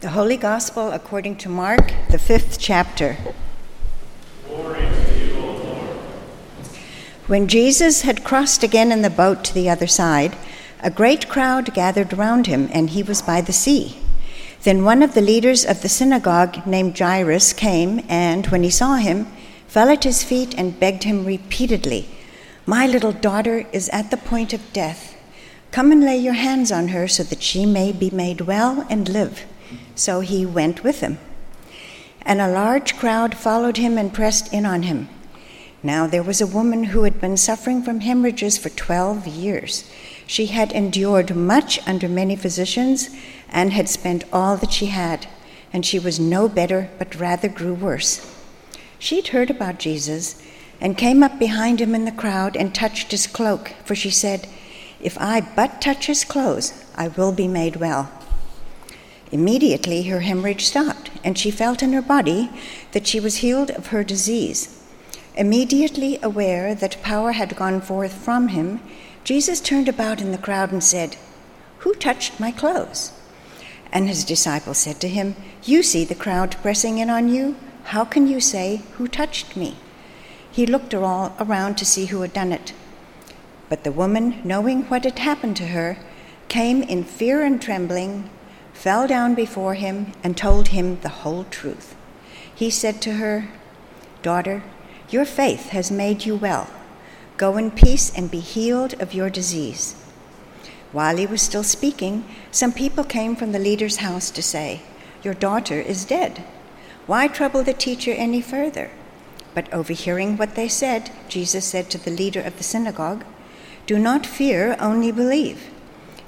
The Holy Gospel according to Mark, the fifth chapter. Glory to you, O Lord. When Jesus had crossed again in the boat to the other side, a great crowd gathered round him, and he was by the sea. Then one of the leaders of the synagogue, named Jairus, came, and when he saw him, fell at his feet and begged him repeatedly, My little daughter is at the point of death. Come and lay your hands on her so that she may be made well and live. So he went with him. And a large crowd followed him and pressed in on him. Now there was a woman who had been suffering from hemorrhages for twelve years. She had endured much under many physicians and had spent all that she had, and she was no better, but rather grew worse. She'd heard about Jesus and came up behind him in the crowd and touched his cloak, for she said, If I but touch his clothes, I will be made well. Immediately her hemorrhage stopped, and she felt in her body that she was healed of her disease. Immediately aware that power had gone forth from him, Jesus turned about in the crowd and said, Who touched my clothes? And his disciples said to him, You see the crowd pressing in on you. How can you say, Who touched me? He looked all around to see who had done it. But the woman, knowing what had happened to her, came in fear and trembling, fell down before him, and told him the whole truth. He said to her, Daughter, your faith has made you well. Go in peace and be healed of your disease. While he was still speaking, some people came from the leader's house to say, Your daughter is dead. Why trouble the teacher any further? But overhearing what they said, Jesus said to the leader of the synagogue, Do not fear, only believe.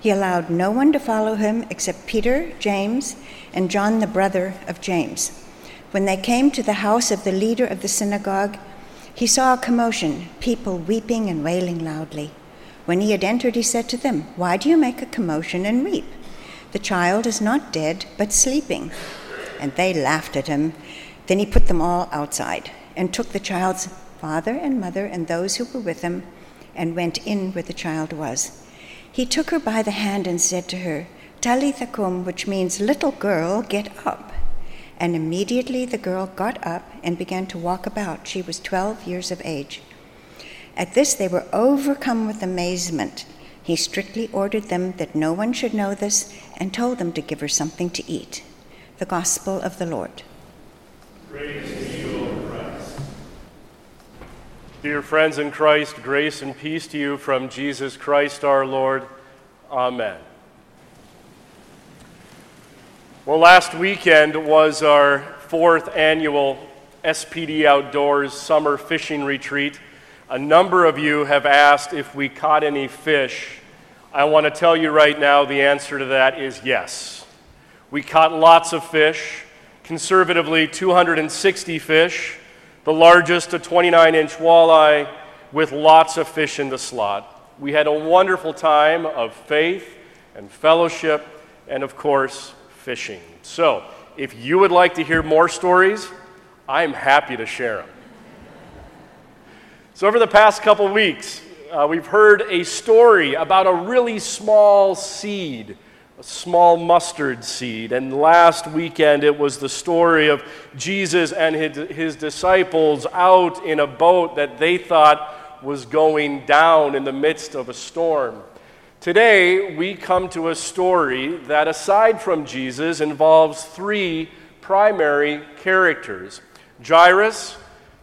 He allowed no one to follow him except Peter, James, and John, the brother of James. When they came to the house of the leader of the synagogue, he saw a commotion, people weeping and wailing loudly. When he had entered, he said to them, Why do you make a commotion and weep? The child is not dead, but sleeping. And they laughed at him. Then he put them all outside, and took the child's father and mother and those who were with him, and went in where the child was. He took her by the hand and said to her, Talitha cum, which means, Little girl, get up. And immediately the girl got up and began to walk about. She was 12 years of age. At this, they were overcome with amazement. He strictly ordered them that no one should know this and told them to give her something to eat. The Gospel of the Lord. Praise to you, O Christ. Dear friends in Christ, grace and peace to you from Jesus Christ our Lord. Amen. Well, last weekend was our fourth annual SPD Outdoors summer fishing retreat. A number of you have asked if we caught any fish. I want to tell you right now the answer to that is yes. We caught lots of fish, conservatively 260 fish, the largest a 29 inch walleye with lots of fish in the slot. We had a wonderful time of faith and fellowship and, of course, fishing. So, if you would like to hear more stories, I'm happy to share them. So, over the past couple weeks, uh, we've heard a story about a really small seed, small mustard seed. And last weekend, it was the story of Jesus and his, his disciples out in a boat that they thought was going down in the midst of a storm. Today, we come to a story that, aside from Jesus, involves three primary characters Jairus,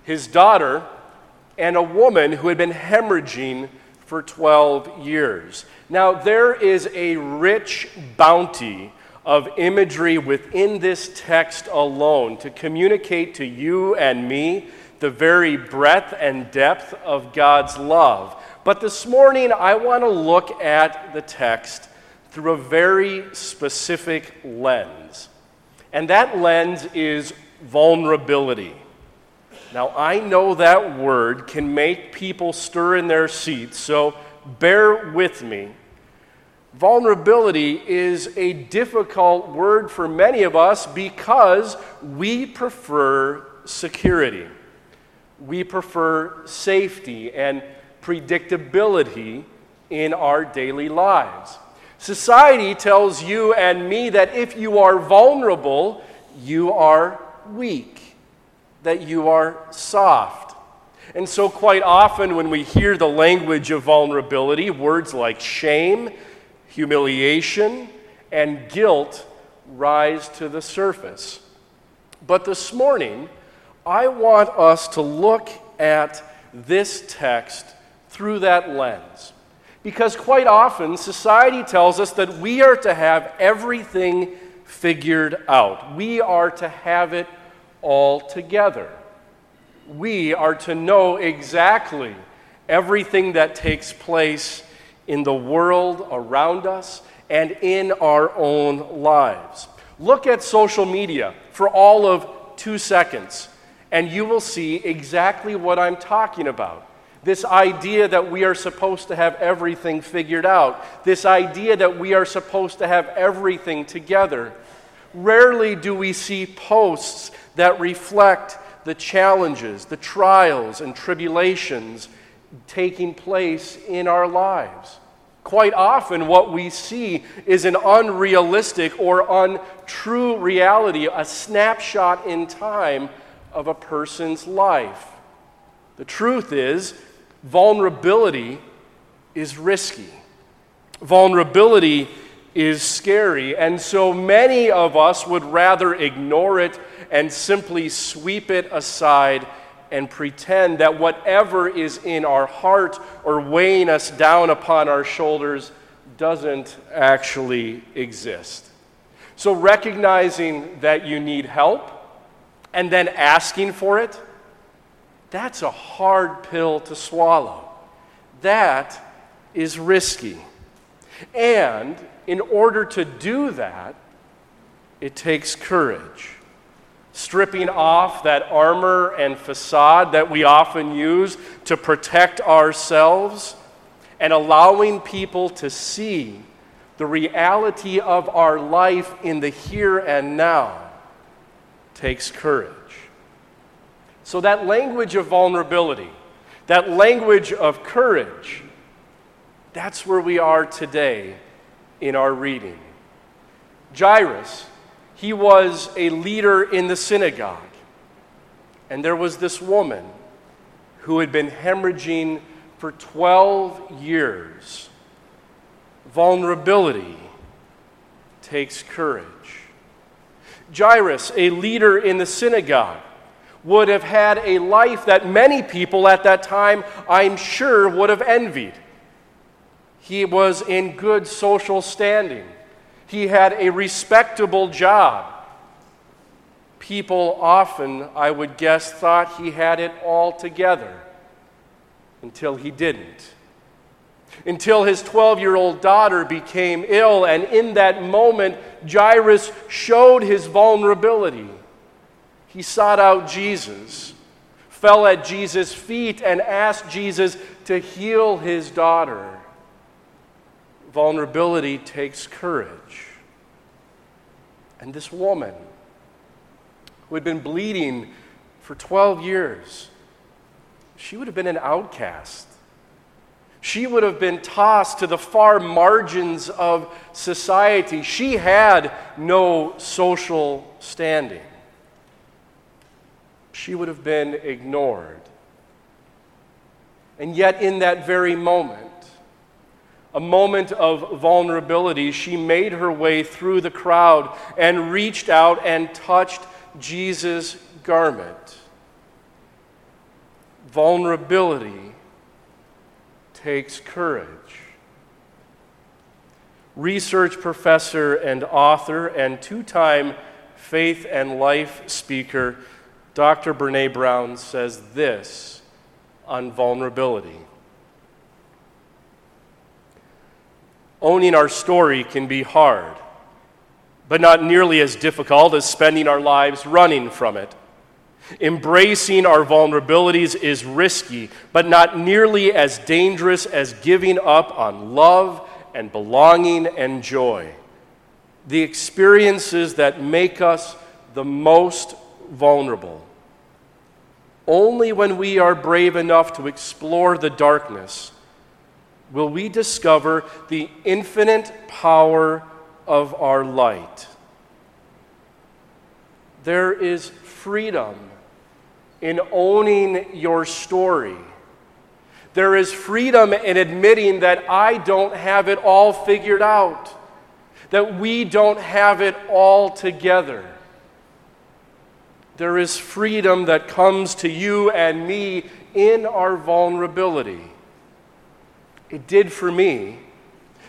his daughter, and a woman who had been hemorrhaging for 12 years. Now, there is a rich bounty of imagery within this text alone to communicate to you and me the very breadth and depth of God's love. But this morning, I want to look at the text through a very specific lens. And that lens is vulnerability. Now, I know that word can make people stir in their seats, so bear with me. Vulnerability is a difficult word for many of us because we prefer security. We prefer safety and predictability in our daily lives. Society tells you and me that if you are vulnerable, you are weak, that you are soft. And so, quite often, when we hear the language of vulnerability, words like shame, humiliation, and guilt rise to the surface. But this morning, I want us to look at this text through that lens. Because quite often, society tells us that we are to have everything figured out. We are to have it all together. We are to know exactly everything that takes place in the world around us and in our own lives. Look at social media for all of two seconds, and you will see exactly what I'm talking about. This idea that we are supposed to have everything figured out. This idea that we are supposed to have everything together. Rarely do we see posts that reflect the challenges, the trials, and tribulations taking place in our lives. Quite often, what we see is an unrealistic or untrue reality, a snapshot in time of a person's life. The truth is, vulnerability is risky. Vulnerability is scary, and so many of us would rather ignore it and simply sweep it aside and pretend that whatever is in our heart or weighing us down upon our shoulders doesn't actually exist. So, recognizing that you need help and then asking for it that's a hard pill to swallow. That is risky. And in order to do that, it takes courage. Stripping off that armor and facade that we often use to protect ourselves and allowing people to see the reality of our life in the here and now takes courage. So, that language of vulnerability, that language of courage, that's where we are today in our reading. Jairus, he was a leader in the synagogue. And there was this woman who had been hemorrhaging for 12 years. Vulnerability takes courage. Jairus, a leader in the synagogue, would have had a life that many people at that time, I'm sure, would have envied. He was in good social standing, he had a respectable job. People often, I would guess, thought he had it all together until he didn't. Until his 12 year old daughter became ill, and in that moment, Jairus showed his vulnerability. He sought out Jesus, fell at Jesus' feet, and asked Jesus to heal his daughter. Vulnerability takes courage. And this woman, who had been bleeding for 12 years, she would have been an outcast. She would have been tossed to the far margins of society. She had no social standing she would have been ignored. And yet, in that very moment, a moment of vulnerability, she made her way through the crowd and reached out and touched Jesus' garment. Vulnerability takes courage. Research professor and author and two time faith and life speaker Dr. Brene Brown says this on vulnerability. Owning our story can be hard, but not nearly as difficult as spending our lives running from it. Embracing our vulnerabilities is risky, but not nearly as dangerous as giving up on love and belonging and joy. The experiences that make us the most vulnerable only when we are brave enough to explore the darkness will we discover the infinite power of our light. There is freedom in owning your story. There is freedom in admitting that I don't have it all figured out, that we don't have it all together. There is freedom that comes to you and me in our vulnerability. It did for me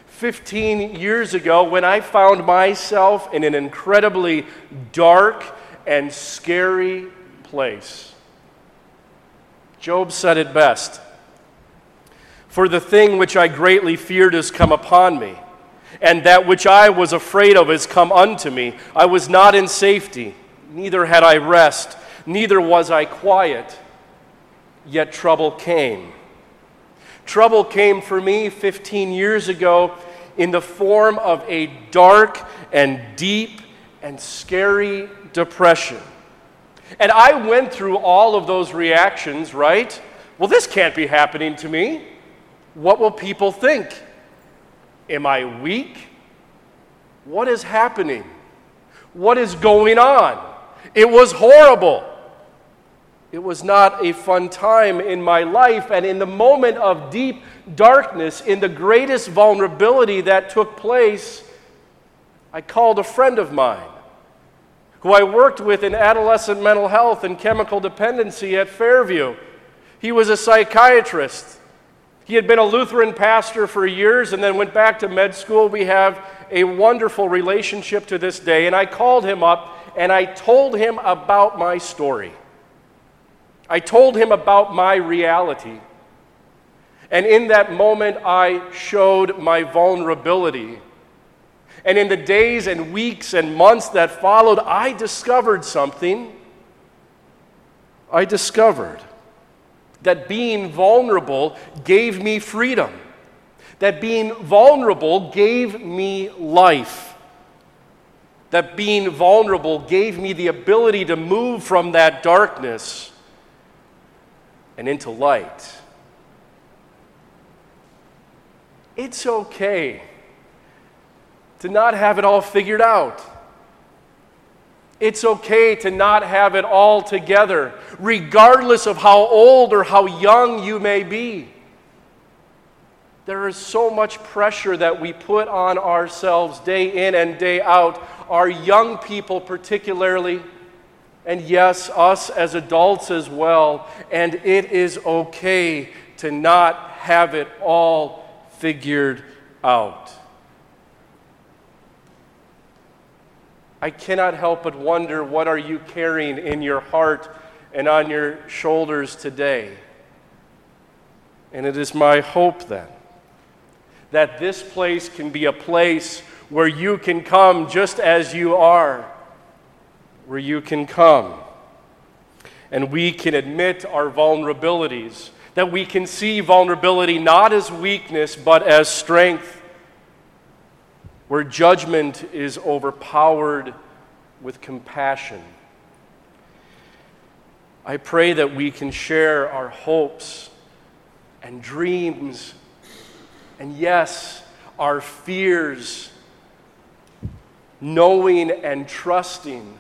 15 years ago when I found myself in an incredibly dark and scary place. Job said it best For the thing which I greatly feared has come upon me, and that which I was afraid of has come unto me. I was not in safety, neither had I rest, neither was I quiet, yet trouble came. Trouble came for me 15 years ago in the form of a dark and deep and scary depression. And I went through all of those reactions, right? Well, this can't be happening to me. What will people think? Am I weak? What is happening? What is going on? It was horrible. It was not a fun time in my life. And in the moment of deep darkness, in the greatest vulnerability that took place, I called a friend of mine who I worked with in adolescent mental health and chemical dependency at Fairview. He was a psychiatrist. He had been a Lutheran pastor for years and then went back to med school. We have a wonderful relationship to this day. And I called him up and I told him about my story. I told him about my reality. And in that moment, I showed my vulnerability. And in the days and weeks and months that followed, I discovered something. I discovered that being vulnerable gave me freedom, that being vulnerable gave me life, that being vulnerable gave me the ability to move from that darkness and into light. It's okay to not have it all figured out. It's okay to not have it all together, regardless of how old or how young you may be. There is so much pressure that we put on ourselves day in and day out, our young people particularly and yes, us as adults as well. And it is okay to not have it all figured out. I cannot help but wonder what are you carrying in your heart and on your shoulders today? And it is my hope then that this place can be a place where you can come just as you are where you can come and we can admit our vulnerabilities, that we can see vulnerability not as weakness but as strength, where judgment is overpowered with compassion. I pray that we can share our hopes and dreams, and yes, our fears, knowing and trusting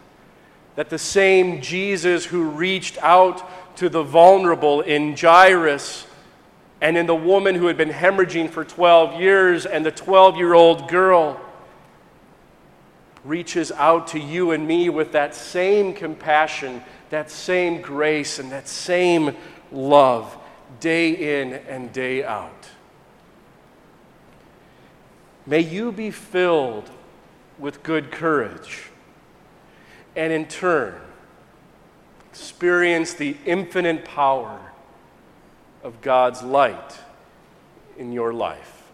that the same Jesus who reached out to the vulnerable in Jairus and in the woman who had been hemorrhaging for 12 years and the 12 year old girl reaches out to you and me with that same compassion, that same grace, and that same love day in and day out. May you be filled with good courage and in turn experience the infinite power of God's light in your life.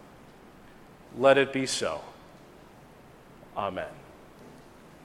Let it be so. Amen.